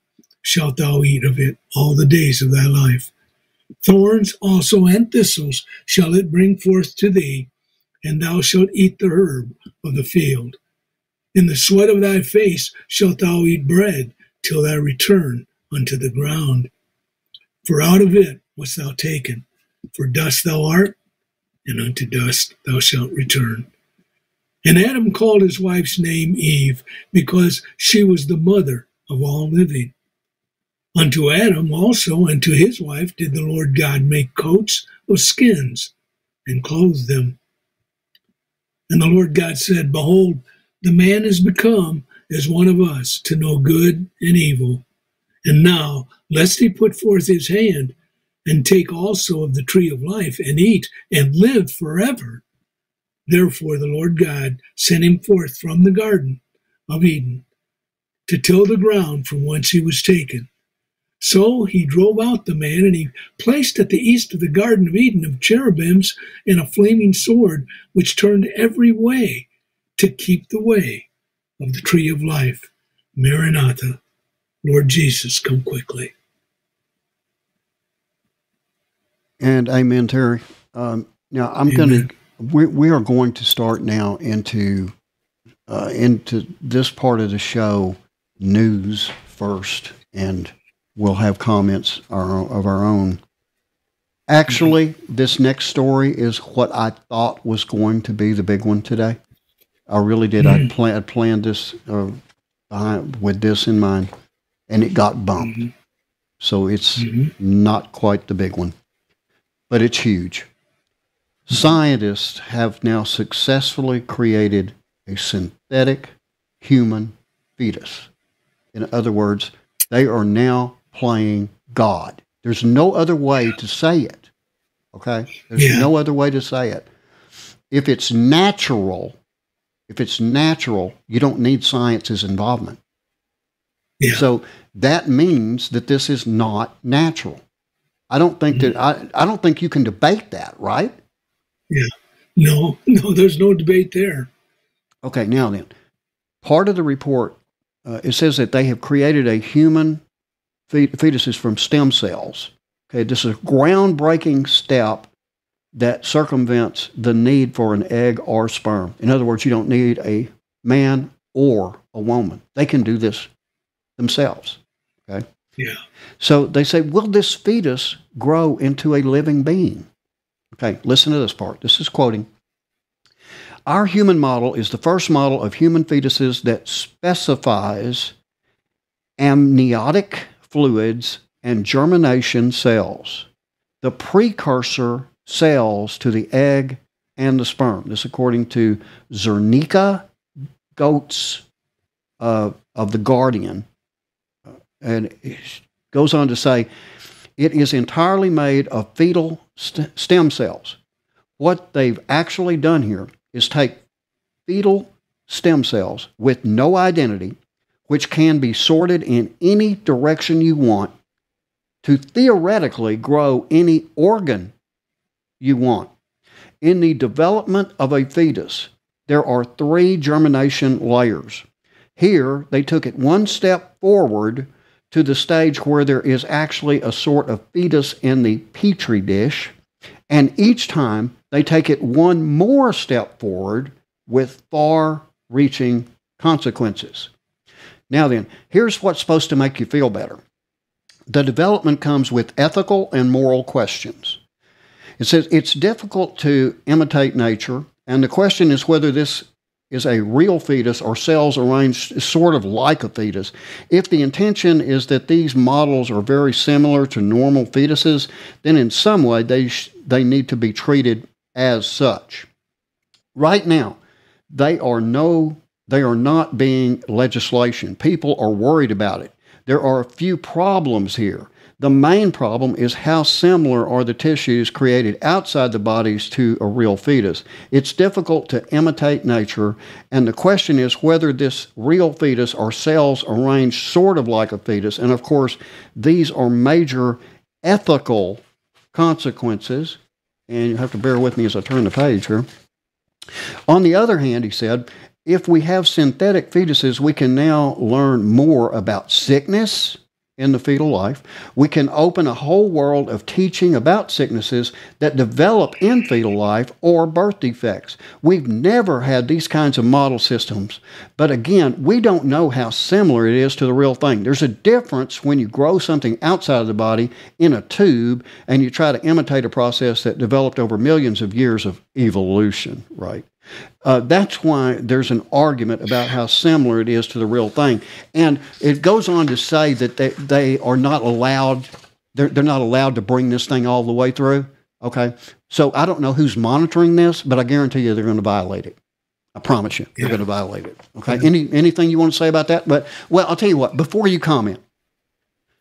shalt thou eat of it all the days of thy life. Thorns also and thistles shall it bring forth to thee, and thou shalt eat the herb of the field. In the sweat of thy face shalt thou eat bread till thou return unto the ground. For out of it wast thou taken, for dust thou art, and unto dust thou shalt return. And Adam called his wife's name Eve, because she was the mother of all living. Unto Adam also and to his wife did the Lord God make coats of skins and clothe them. And the Lord God said, Behold, the man is become as one of us to know good and evil. And now, lest he put forth his hand and take also of the tree of life and eat and live forever. Therefore, the Lord God sent him forth from the garden of Eden to till the ground from whence he was taken. So he drove out the man, and he placed at the east of the Garden of Eden of cherubims and a flaming sword, which turned every way to keep the way of the tree of life. Maranatha, Lord Jesus, come quickly. And amen, Terry. Um, now I'm going to. We, we are going to start now into uh, into this part of the show news first, and we'll have comments of our own. Actually, this next story is what I thought was going to be the big one today. I really did. Mm-hmm. I plan, planned this uh, with this in mind, and it got bumped. Mm-hmm. So it's mm-hmm. not quite the big one, but it's huge. Scientists have now successfully created a synthetic human fetus. In other words, they are now playing God. There's no other way to say it. Okay? There's Yeah. no other way to say it. If it's natural, if it's natural, you don't need science's involvement. Yeah. So that means that this is not natural. I don't think that I, I don't think you can debate that, right? Yeah. No, no, there's no debate there. Okay, now then, part of the report uh, it says that they have created a human fetuses from stem cells. Okay, this is a groundbreaking step that circumvents the need for an egg or sperm. In other words, you don't need a man or a woman. They can do this themselves. Okay. Yeah. So they say, will this fetus grow into a living being? Okay, listen to this part. This is quoting. Our human model is the first model of human fetuses that specifies amniotic fluids and germination cells, the precursor cells to the egg and the sperm. This according to Zernica Goats uh, of The Guardian. And it goes on to say, it is entirely made of fetal st- stem cells. What they've actually done here is take fetal stem cells with no identity, which can be sorted in any direction you want, to theoretically grow any organ you want. In the development of a fetus, there are three germination layers. Here, they took it one step forward to the stage where there is actually a sort of fetus in the petri dish, and each time they take it one more step forward with far reaching consequences. Now, then, here's what's supposed to make you feel better the development comes with ethical and moral questions. It says it's difficult to imitate nature, and the question is whether this is a real fetus or cells arranged sort of like a fetus. If the intention is that these models are very similar to normal fetuses, then in some way they, sh- they need to be treated as such. Right now, they are no they are not being legislation. People are worried about it. There are a few problems here. The main problem is how similar are the tissues created outside the bodies to a real fetus. It's difficult to imitate nature, and the question is whether this real fetus are cells arranged sort of like a fetus. And of course, these are major ethical consequences. And you have to bear with me as I turn the page here. On the other hand, he said, if we have synthetic fetuses, we can now learn more about sickness in the fetal life. We can open a whole world of teaching about sicknesses that develop in fetal life or birth defects. We've never had these kinds of model systems, but again, we don't know how similar it is to the real thing. There's a difference when you grow something outside of the body in a tube and you try to imitate a process that developed over millions of years of evolution, right? Uh, that's why there's an argument about how similar it is to the real thing. And it goes on to say that they, they are not allowed, they're, they're not allowed to bring this thing all the way through. Okay. So I don't know who's monitoring this, but I guarantee you they're going to violate it. I promise you, they're going to violate it. Okay. Any anything you want to say about that? But well, I'll tell you what. Before you comment,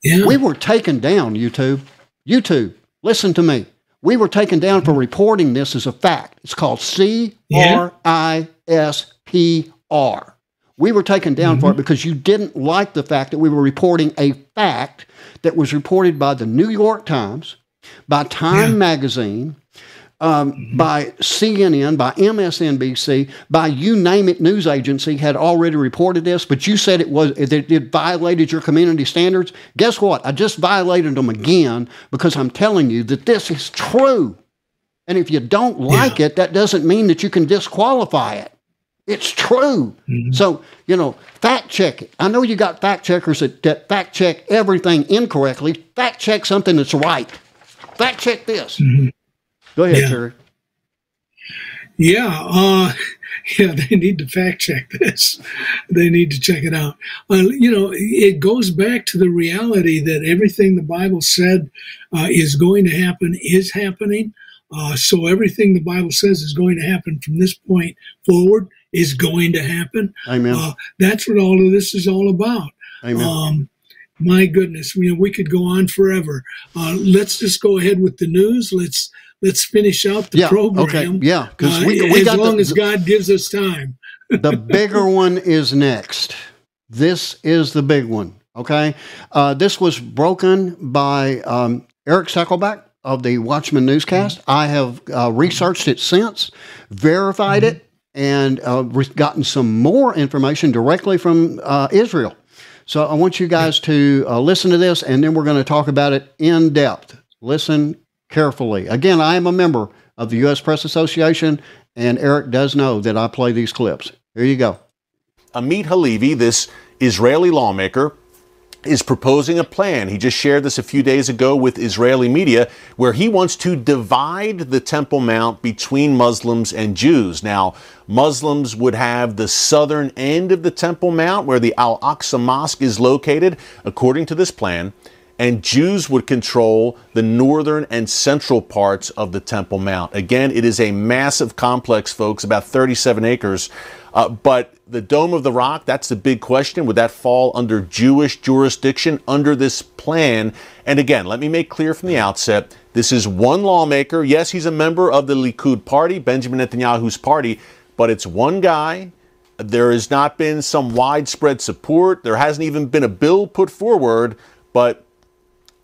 Yeah. we were taken down. YouTube, YouTube. Listen to me. We were taken down for reporting this as a fact. It's called C R I S P R. We were taken down for it mm-hmm. because you didn't like the fact that we were reporting a fact that was reported by the New York Times, by Time Magazine, um, mm-hmm. by CNN, by MSNBC, by you name it news agency had already reported this, but you said it was that it violated your community standards. Guess what? I just violated them again because I'm telling you that this is true. And if you don't like it, that doesn't mean that you can disqualify it. It's true. Mm-hmm. So, you know, fact check it. I know you got fact checkers that, that fact check everything incorrectly. Fact check something that's right. Fact check this. Mm-hmm. Go ahead, Yeah. Terry. Yeah, uh, yeah, they need to fact check this. They need to check it out. Uh, you know, it goes back to the reality that everything the Bible said uh, is going to happen is happening. Uh, so everything the Bible says is going to happen from this point forward is going to happen. Amen. Uh, that's what all of this is all about. Amen. Um, my goodness, know, we could go on forever. Uh, let's just go ahead with the news. Let's let's finish out the Yeah, program. okay, yeah, 'cause uh, we- we as got the- long as God gives us time. the bigger one is next. This is the big one. Okay. Uh, this was broken by um, Eric Stakelbeck of the Watchman newscast. I have uh, researched it since, verified it, and uh, re- gotten some more information directly from uh, Israel. So I want you guys to uh, listen to this, and then we're going to talk about it in depth. Listen carefully. Again, I am a member of the U.S. Press Association, and Eric does know that I play these clips. Here you go. Amit Halevi, this Israeli lawmaker, is proposing a plan. He just shared this a few days ago with Israeli media where he wants to divide the Temple Mount between Muslims and Jews. Now, Muslims would have the southern end of the Temple Mount where the Al Aqsa Mosque is located, according to this plan, and Jews would control the northern and central parts of the Temple Mount. Again, it is a massive complex, folks, about 37 acres. Uh, but the Dome of the Rock, that's the big question. Would that fall under Jewish jurisdiction under this plan? And again, let me make clear from the outset this is one lawmaker. Yes, he's a member of the Likud party, Benjamin Netanyahu's party, but it's one guy. There has not been some widespread support. There hasn't even been a bill put forward, but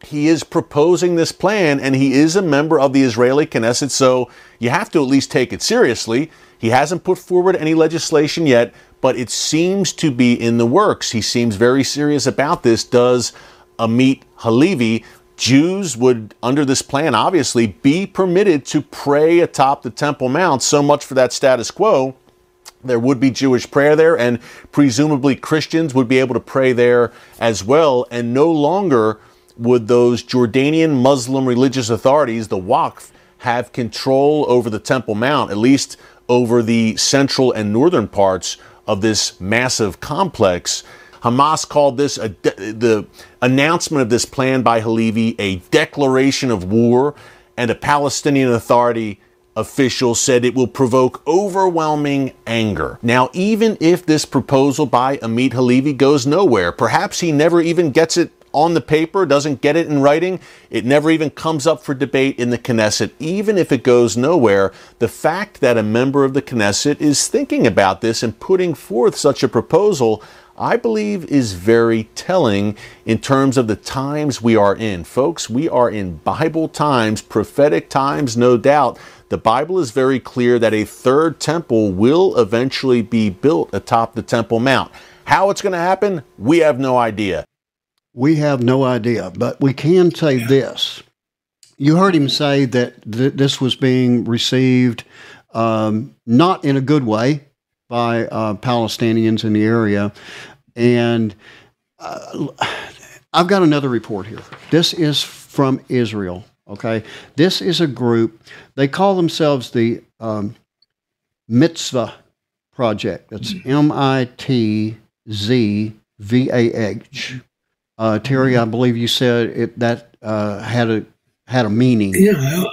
he is proposing this plan and he is a member of the Israeli Knesset, so you have to at least take it seriously. He hasn't put forward any legislation yet, but it seems to be in the works. He seems very serious about this. Does Amit Halevi? Jews would, under this plan, obviously be permitted to pray atop the Temple Mount. So much for that status quo. There would be Jewish prayer there, and presumably Christians would be able to pray there as well. And no longer would those Jordanian Muslim religious authorities, the Waqf, have control over the Temple Mount, at least over the central and northern parts of this massive complex. Hamas called this a de- the announcement of this plan by Halevi a declaration of war, and a Palestinian Authority official said it will provoke overwhelming anger. Now, even if this proposal by Amit Halevi goes nowhere, perhaps he never even gets it on the paper, doesn't get it in writing, it never even comes up for debate in the Knesset, even if it goes nowhere. The fact that a member of the Knesset is thinking about this and putting forth such a proposal, I believe, is very telling in terms of the times we are in. Folks, we are in Bible times, prophetic times, no doubt. The Bible is very clear that a third temple will eventually be built atop the Temple Mount. How it's going to happen, we have no idea. We have no idea, but we can say this. You heard him say that th- this was being received um, not in a good way by uh, Palestinians in the area. And uh, I've got another report here. This is from Israel. Okay. This is a group, they call themselves the um, Mitzvah Project. That's M I T Z V A H. Uh, Terry, I believe you said it, that uh, had a had a meaning. Yeah,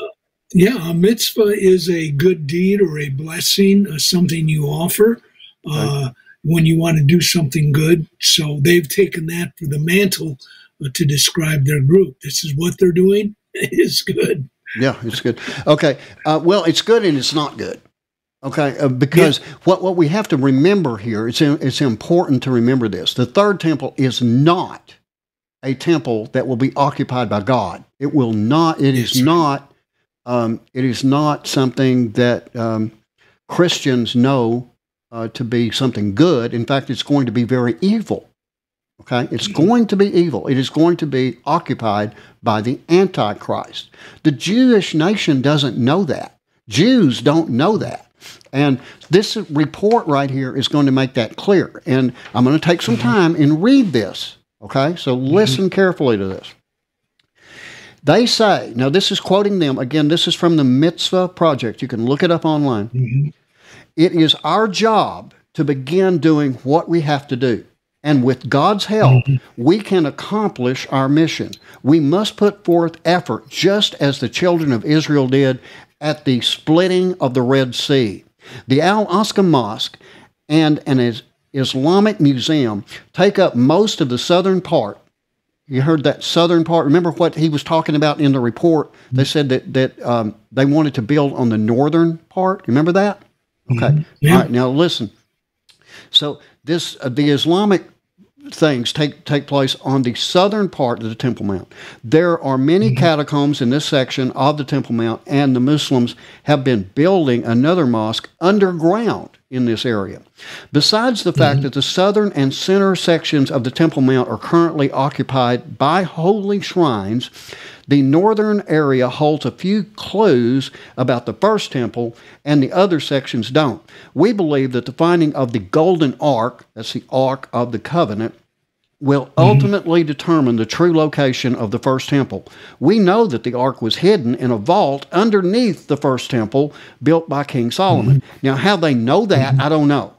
yeah. A mitzvah is a good deed or a blessing, uh, something you offer uh, when you want to do something good. So they've taken that for the mantle uh, to describe their group. This is what they're doing. It's good. Yeah, it's good. Okay. Uh, well, it's good and it's not good. Okay, uh, because what, what we have to remember here, it's, it's important to remember this. The third temple is not a temple that will be occupied by God. It will not, It is not, um, it is not something that um, Christians know uh, to be something good. In fact, it's going to be very evil. Okay, it's going to be evil. It is going to be occupied by the Antichrist. The Jewish nation doesn't know that. Jews don't know that. And this report right here is going to make that clear. And I'm going to take some time and read this. Okay, so mm-hmm. listen carefully to this. They say, now this is quoting them. Again, this is from the Mitzvah Project. You can look it up online. Mm-hmm. It is our job to begin doing what we have to do. And with God's help, mm-hmm. we can accomplish our mission. We must put forth effort just as the children of Israel did at the splitting of the Red Sea. The Al Aqsa Mosque and an is- Islamic museum take up most of the southern part. You heard that southern part. Remember what he was talking about in the report? They said that that um, they wanted to build on the northern part. Remember that? Okay. Yeah. All right. Now listen. So this uh, the Islamic things take take place on the southern part of the Temple Mount. There are many mm-hmm. catacombs in this section of the Temple Mount, and the Muslims have been building another mosque underground in this area. Besides the fact mm-hmm. that the southern and center sections of the Temple Mount are currently occupied by holy shrines, the northern area holds a few clues about the first temple, and the other sections don't. We believe that the finding of the Golden Ark, that's the Ark of the Covenant, will mm-hmm. ultimately determine the true location of the first temple. We know that the ark was hidden in a vault underneath the first temple built by King mm-hmm. Solomon. Now, how they know that, mm-hmm. I don't know.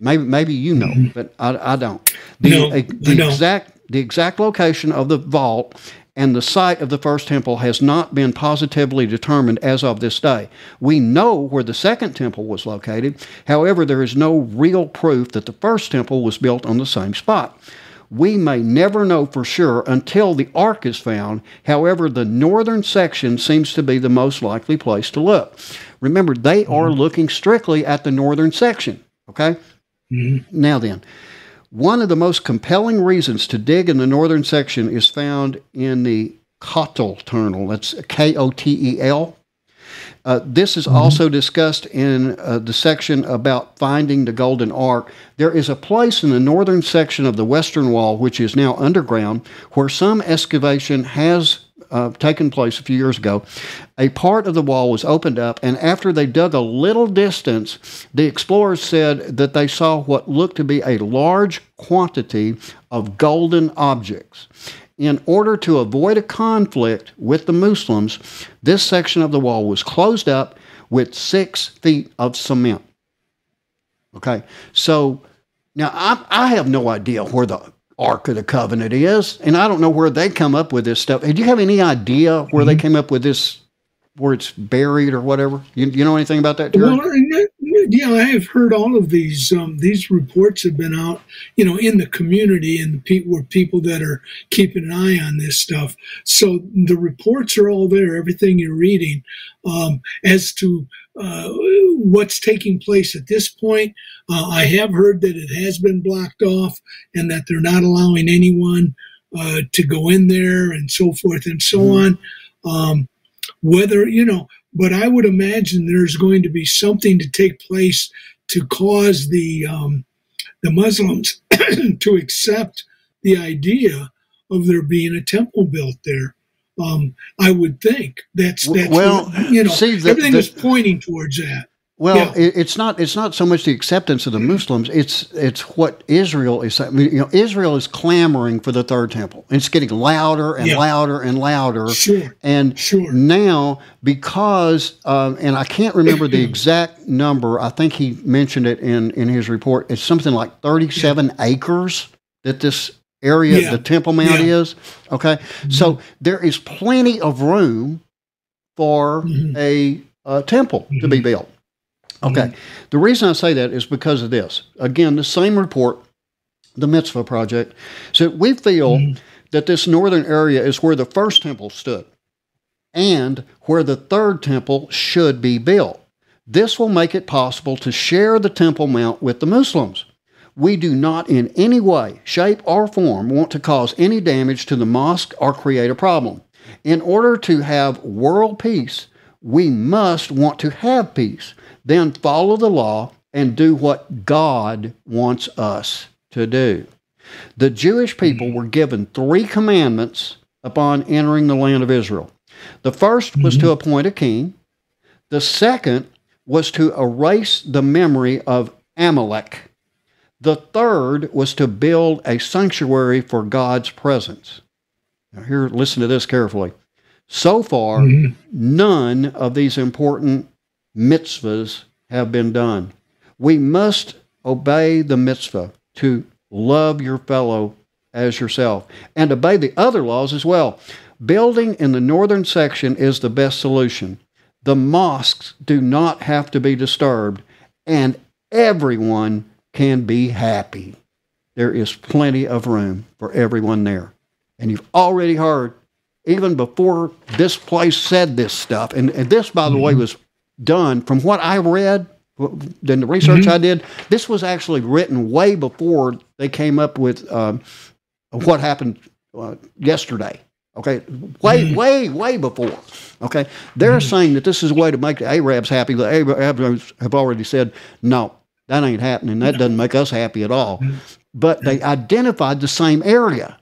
Maybe maybe you know, but I, I don't. The, No, I the don't. exact the exact location of the vault and the site of the first temple has not been positively determined as of this day. We know where the second temple was located. However, there is no real proof that the first temple was built on the same spot. We may never know for sure until the ark is found. However, the northern section seems to be the most likely place to look. Remember, they are mm-hmm. looking strictly at the northern section. Okay? Mm-hmm. Now then, one of the most compelling reasons to dig in the northern section is found in the Kotel tunnel. That's K O T E L. Uh, this is also discussed in uh, the section about finding the Golden Ark. There is a place in the northern section of the western wall, which is now underground, where some excavation has uh, taken place a few years ago. A part of the wall was opened up, and after they dug a little distance, the explorers said that they saw what looked to be a large quantity of golden objects. In order to avoid a conflict with the Muslims, this section of the wall was closed up with six feet of cement. Okay, so now I, I have no idea where the Ark of the Covenant is, and I don't know where they come up with this stuff. Do you have any idea where they came up with this, where it's buried or whatever? You, you know anything about that, Terry? Well, yeah, I have heard all of these. Um, these reports have been out, you know, in the community and the people were people that are keeping an eye on this stuff. So the reports are all there. Everything you're reading um, as to uh, what's taking place at this point. Uh, I have heard that it has been blocked off and that they're not allowing anyone uh, to go in there and so forth and so on. Um, whether you know but i would imagine there's going to be something to take place to cause the um, the muslims to accept the idea of there being a temple built there. Um, i would think that's that's Well, what- you know see, the- everything the- is pointing towards that Well, Yeah. it, it's not. It's not so much the acceptance of the Muslims. It's it's what Israel is. I mean, you know, Israel is clamoring for the third temple. It's getting louder and Yeah. louder and louder. Sure. And sure. now, because um, and I can't remember the exact number. I think he mentioned it in in his report. It's something like thirty seven acres that this area, Yeah. the Temple Mount, Yeah. is. Okay, so there is plenty of room for a, uh temple to be built. Okay. Mm-hmm. The reason I say that is because of this. Again, the same report, the Mitzvah Project, said we feel mm-hmm. that this northern area is where the first temple stood and where the third temple should be built. This will make it possible to share the Temple Mount with the Muslims. We do not in any way, shape, or form want to cause any damage to the mosque or create a problem. In order to have world peace, we must want to have peace, then follow the law and do what God wants us to do. The Jewish people were given three commandments upon entering the land of Israel. The first was to mm-hmm. appoint a king. The second was to erase the memory of Amalek. The third was to build a sanctuary for God's presence. Now, here, listen to this carefully. So far, mm-hmm. none of these important mitzvahs have been done. We must obey the mitzvah to love your fellow as yourself and obey the other laws as well. Building in the northern section is the best solution. The mosques do not have to be disturbed, and everyone can be happy. There is plenty of room for everyone there. And you've already heard, even before this place said this stuff, and, and this, by the way, was done from what I read, then the research mm-hmm. I did, this was actually written way before they came up with um, what happened uh, yesterday. Okay, way, mm-hmm. way, way before. Okay, they're mm-hmm. saying that this is a way to make the Arabs happy. The Arabs have already said, no, that ain't happening. That doesn't make us happy at all. But they identified the same area,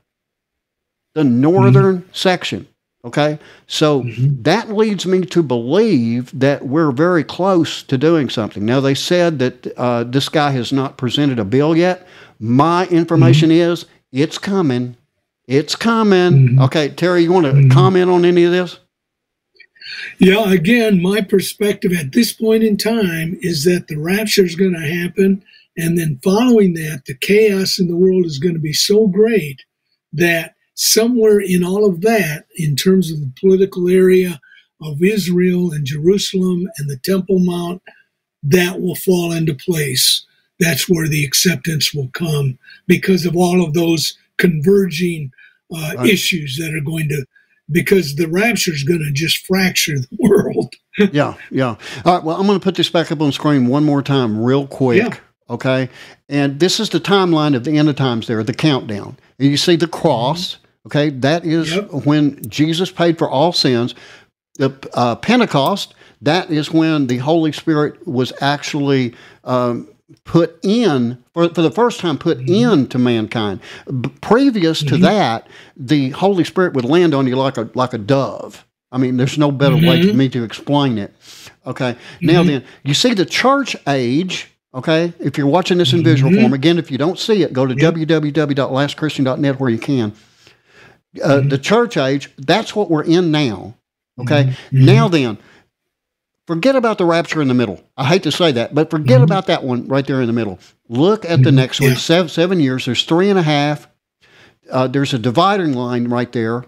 the northern section. Okay, so mm-hmm. that leads me to believe that we're very close to doing something. Now, they said that uh, this guy has not presented a bill yet. My information mm-hmm. is it's coming. It's coming. Mm-hmm. Okay, Terry, you want to comment on any of this? Yeah, again, my perspective at this point in time is that the rapture is going to happen. And then following that, the chaos in the world is going to be so great that somewhere in all of that, in terms of the political area of Israel and Jerusalem and the Temple Mount, that will fall into place. That's where the acceptance will come because of all of those converging uh, Right. issues that are going to, because the rapture is going to just fracture the world. yeah, yeah. All right. Well, I'm going to put this back up on screen one more time, real quick. Yeah. Okay. And this is the timeline of the end of times there, the countdown. And you see the cross. Okay. That is when Jesus paid for all sins. The uh, Pentecost, that is when the Holy Spirit was actually um, put in, for, for the first time, put into mankind. B- previous to that, the Holy Spirit would land on you like a, like a dove. I mean, there's no better way for Mhm. me to explain it. Okay. Now Mhm. then, you see the church age. Okay. If you're watching this in visual Mhm. form, again, if you don't see it, go to www.lastchristian.net where you can. Uh, mm-hmm. The church age, that's what we're in now. Okay. Mm-hmm. Now then, forget about the rapture in the middle. I hate to say that, but forget mm-hmm. about that one right there in the middle. Look at the next one, seven, seven years. There's three and a half. Uh, there's a dividing line right there.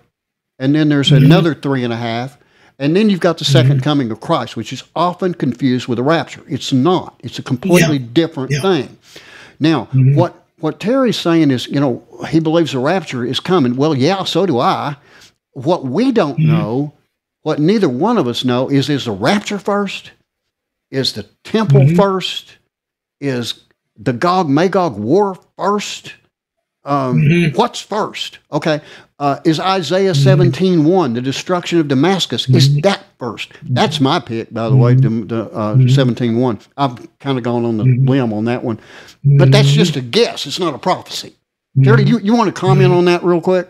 And then there's another three and a half. And then you've got the 2nd coming of Christ, which is often confused with the rapture. It's not. It's a completely different thing. Now, what what Terry's saying is, you know, he believes the rapture is coming. Well, yeah, so do I. What we don't mm-hmm. know, what neither one of us know, is is the rapture first? Is the temple mm-hmm. first? Is the Gog Magog war first? Um, mm-hmm. What's first? Okay. Uh, is Isaiah mm-hmm. 17 1, the destruction of Damascus, is mm-hmm. that first? That's my pick, by the way, the, the uh, 17 1. I've kind of gone on the limb on that one. But that's just a guess. It's not a prophecy. Jerry, you, you want to comment on that real quick?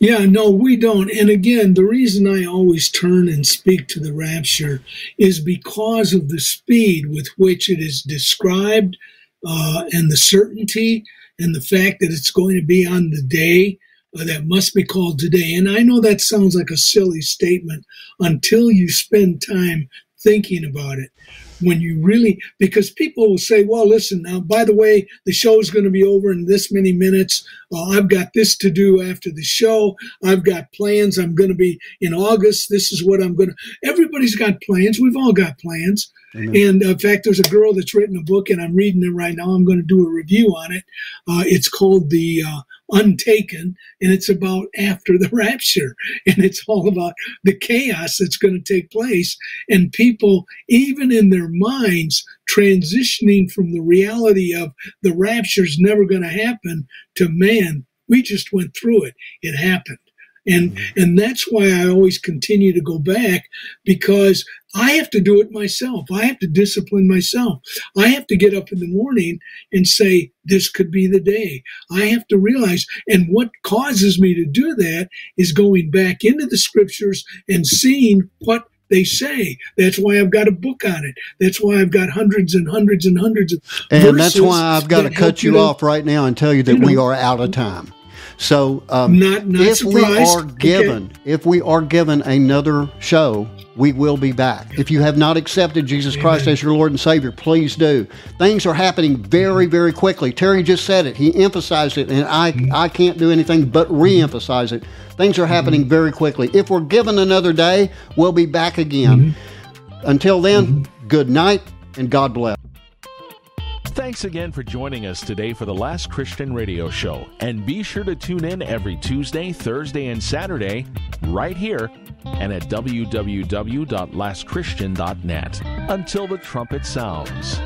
Yeah, no, we don't. And again, the reason I always turn and speak to the rapture is because of the speed with which it is described uh, and the certainty and the fact that it's going to be on the day uh, that must be called today. And I know that sounds like a silly statement until you spend time thinking about it. When you really, because people will say, well, listen, now, by the way, the show is going to be over in this many minutes. Uh, I've got this to do after the show. I've got plans. I'm going to be in August. This is what I'm going to. Everybody's got plans. We've all got plans. And uh, in fact, there's a girl that's written a book, and I'm reading it right now. I'm going to do a review on it. Uh, it's called The uh, Untaken, and it's about after the rapture. And it's all about the chaos that's going to take place, and people, even in their minds, transitioning from the reality of the rapture's never going to happen to man, we just went through it. It happened. And mm-hmm. and that's why I always continue to go back because I have to do it myself. I have to discipline myself. I have to get up in the morning and say, this could be the day. I have to realize, and what causes me to do that is going back into the scriptures and seeing what they say. That's why I've got a book on it. That's why I've got hundreds and hundreds and hundreds of And that's why I've got to cut you to- off right now and tell you that you we are out of time. So um, Not- not if we are given, if we are given another show, we will be back. If you have not accepted Jesus Christ as your Lord and Savior, please do. Things are happening very, very quickly. Terry just said it. He emphasized it, and I, mm-hmm. I can't do anything but re-emphasize it. Things are happening mm-hmm. very quickly. If we're given another day, we'll be back again. Mm-hmm. Until then, good night and God bless. Thanks again for joining us today for the Last Christian Radio Show. And be sure to tune in every Tuesday, Thursday, and Saturday right here and at www.lastchristian.net. Until the trumpet sounds.